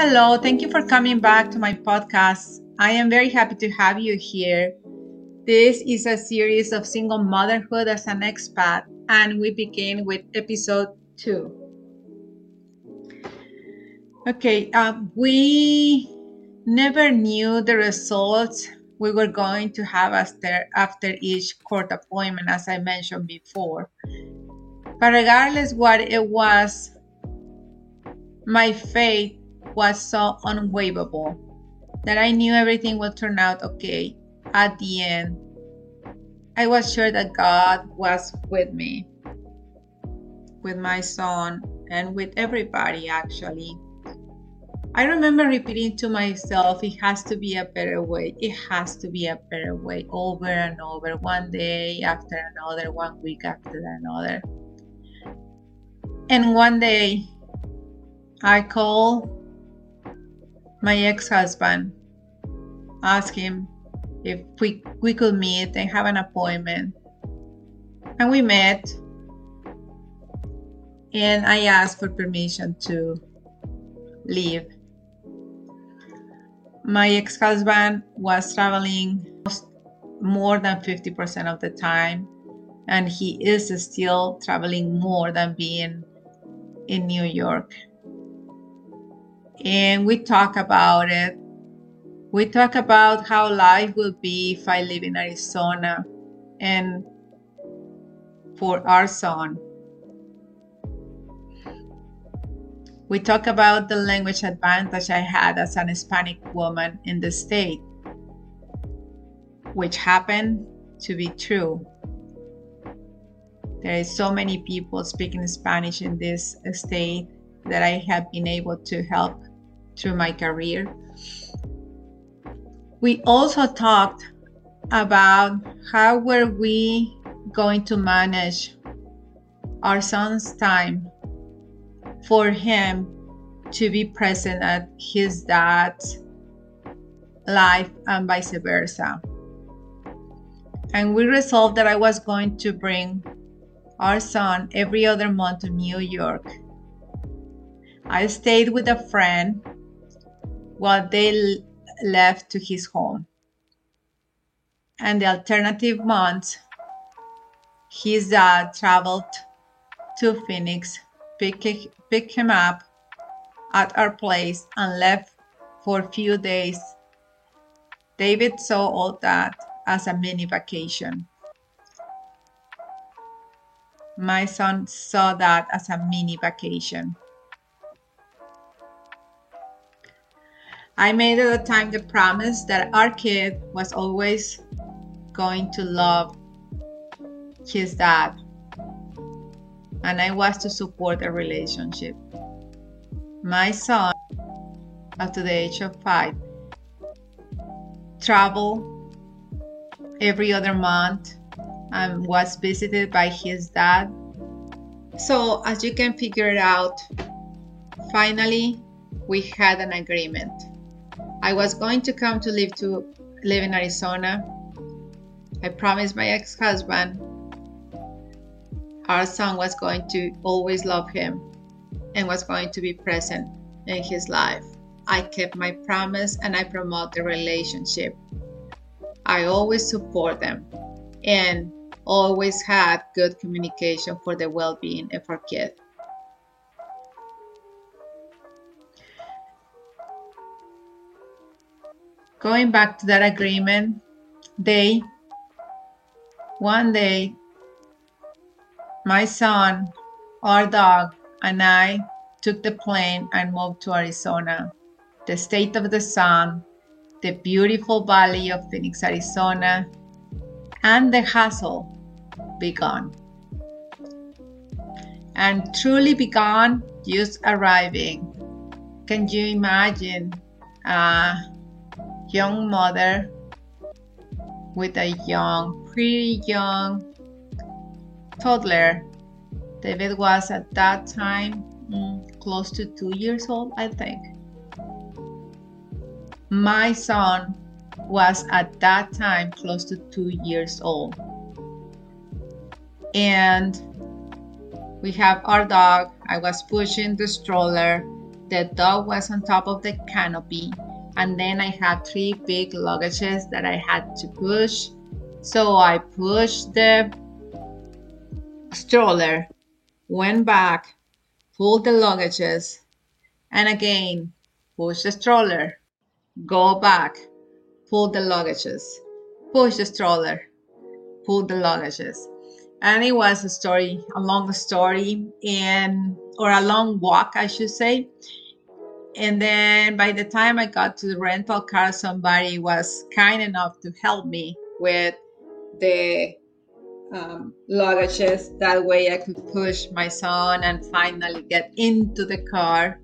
Hello, thank you for coming back to my podcast. I am very happy to have you here. This is a series of single motherhood as an expat, and we begin with episode two. Okay, uh, we never knew the results we were going to have after, after each court appointment, as I mentioned before. But regardless what it was, my faith was so unwavable that I knew everything would turn out okay at the end. I was sure that God was with me, with my son, and with everybody actually. I remember repeating to myself, it has to be a better way. It has to be a better way over and over, one day after another, one week after another. And one day, I called my ex-husband asked him if we, we could meet and have an appointment. And we met. And i asked for permission to leave. My ex-husband was traveling more than 50% of the time. And he is still traveling more than being in new york and we talk about it. We talk about how life will be if I live in Arizona and for our son. We talk about the language advantage I had as an Hispanic woman in the state, which happened to be true. There is so many people speaking Spanish in this state that I have been able to help through my career. We also talked about how were we going to manage our son's time for him to be present at his dad's life and vice versa. And we resolved that I was going to bring our son every other month to New York. I stayed with a friend while they left to his home. And the alternative months, his dad traveled to Phoenix, pick, pick him up at our place, and left for a few days. David saw all that as a mini vacation. My son saw that as a mini vacation. I made at the time the promise that our kid was always going to love his dad, and I was to support the relationship. My son, up to the age of five, traveled every other month and was visited by his dad. So, as you can figure it out, finally we had an agreement. I was going to come to live to live in Arizona. I promised my ex-husband our son was going to always love him and was going to be present in his life. I kept my promise and I promote the relationship. I always support them and always had good communication for the well-being of our kid. Going back to that agreement day, one day, my son, our dog, and I took the plane and moved to Arizona, the state of the sun, the beautiful valley of Phoenix, Arizona, and the hustle began. And truly began just arriving. Can you imagine? Uh, young mother with a young, pretty young toddler. David was at that time mm, close to two years old, I think. My son was at that time close to two years old. And we have our dog. I was pushing the stroller The dog was on top of the canopy, and then I had three big luggages that I had to push. So I pushed the stroller, went back, pulled the luggages, and again push the stroller, go back, pull the luggages, push the stroller, pull the luggages. And it was a story, a long story, and or a long walk, I should say. And then by the time I got to the rental car, somebody was kind enough to help me with the um, luggages. That way I could push my son and finally get into the car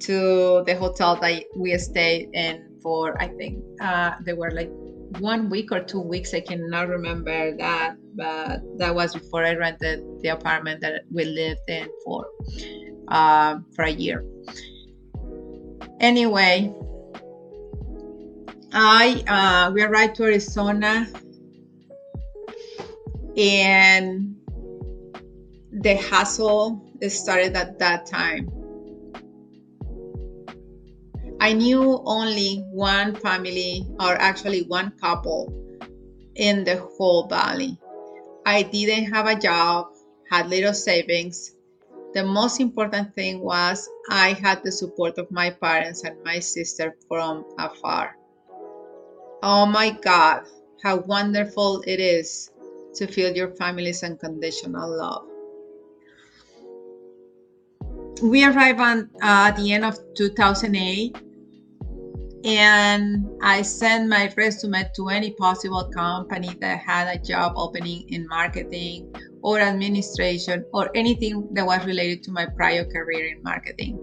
to the hotel that we stayed in for, I think uh, they were like one week or two weeks. I cannot remember that, but that was before I rented the apartment that we lived in for uh, for a year. Anyway, I uh, we arrived to Arizona, and the hassle started at that time I knew only one family, or actually one couple, in the whole valley. I didn't have a job, had little savings. The most important thing was I had the support of my parents and my sister from afar. Oh my God, how wonderful it is to feel your family's unconditional love. We arrived uh, at the end of 2008 and I sent my resume to any possible company that had a job opening in marketing or administration or anything that was related to my prior career in marketing.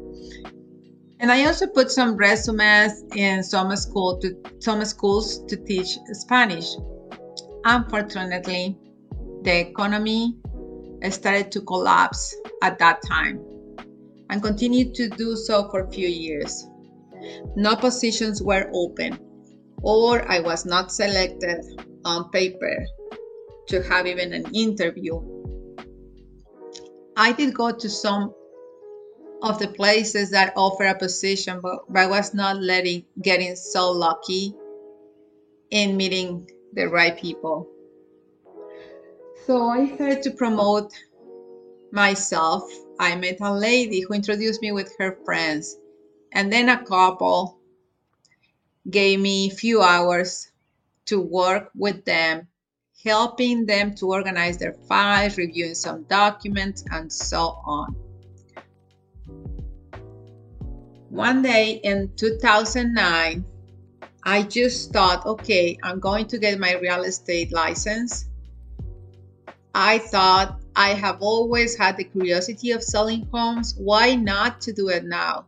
And I also put some resumes in some school to some schools to teach Spanish. Unfortunately, the economy started to collapse at that time and continued to do so for a few years. No positions were open, or I was not selected on paper to have even an interview. I did go to some of the places that offer a position, but, but I was not letting getting so lucky in meeting the right people. So I started to promote myself. I met a lady who introduced me with her friends and then a couple gave me a few hours to work with them, helping them to organize their files, reviewing some documents, and so on. One day in 2009, I just thought, okay, I'm going to get my real estate license. I thought I have always had the curiosity of selling homes. Why not to do it now?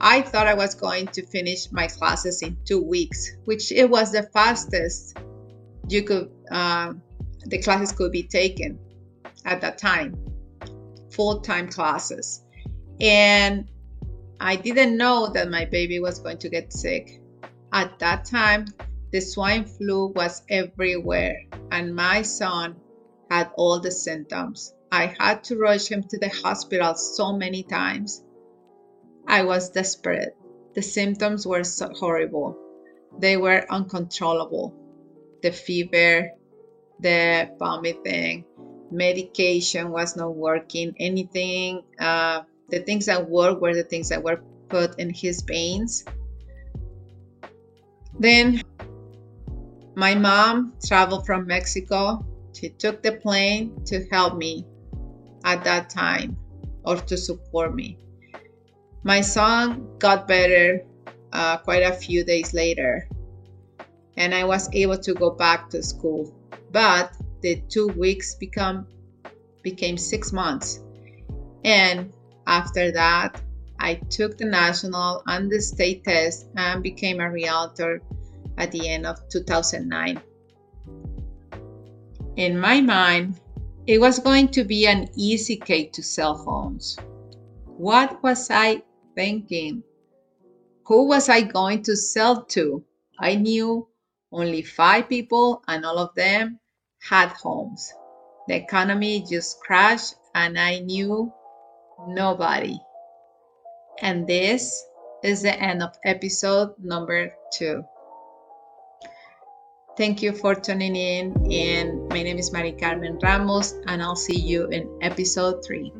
I thought I was going to finish my classes in two weeks, which it was the fastest you could uh, the classes could be taken at that time, full time classes, and I didn't know that my baby was going to get sick. At that time, the swine flu was everywhere, and my son had all the symptoms. I had to rush him to the hospital so many times. I was desperate. The symptoms were so horrible. They were uncontrollable. The fever, the vomiting, medication was not working. Anything, uh, the things that worked were the things that were put in his veins. Then my mom traveled from Mexico. She took the plane to help me at that time or to support me. My son got better uh, quite a few days later, and I was able to go back to school. But the two weeks become became six months, and after that, I took the national and the state test and became a realtor at the end of 2009. In my mind, it was going to be an easy cake to sell homes. What was I thinking, who was I going to sell to? I knew only five people, and all of them had homes. The economy just crashed, and I knew nobody. And this is the end of episode number two. Thank you for tuning in. And my name is Mari Carmen Ramos, and I'll see you in episode three.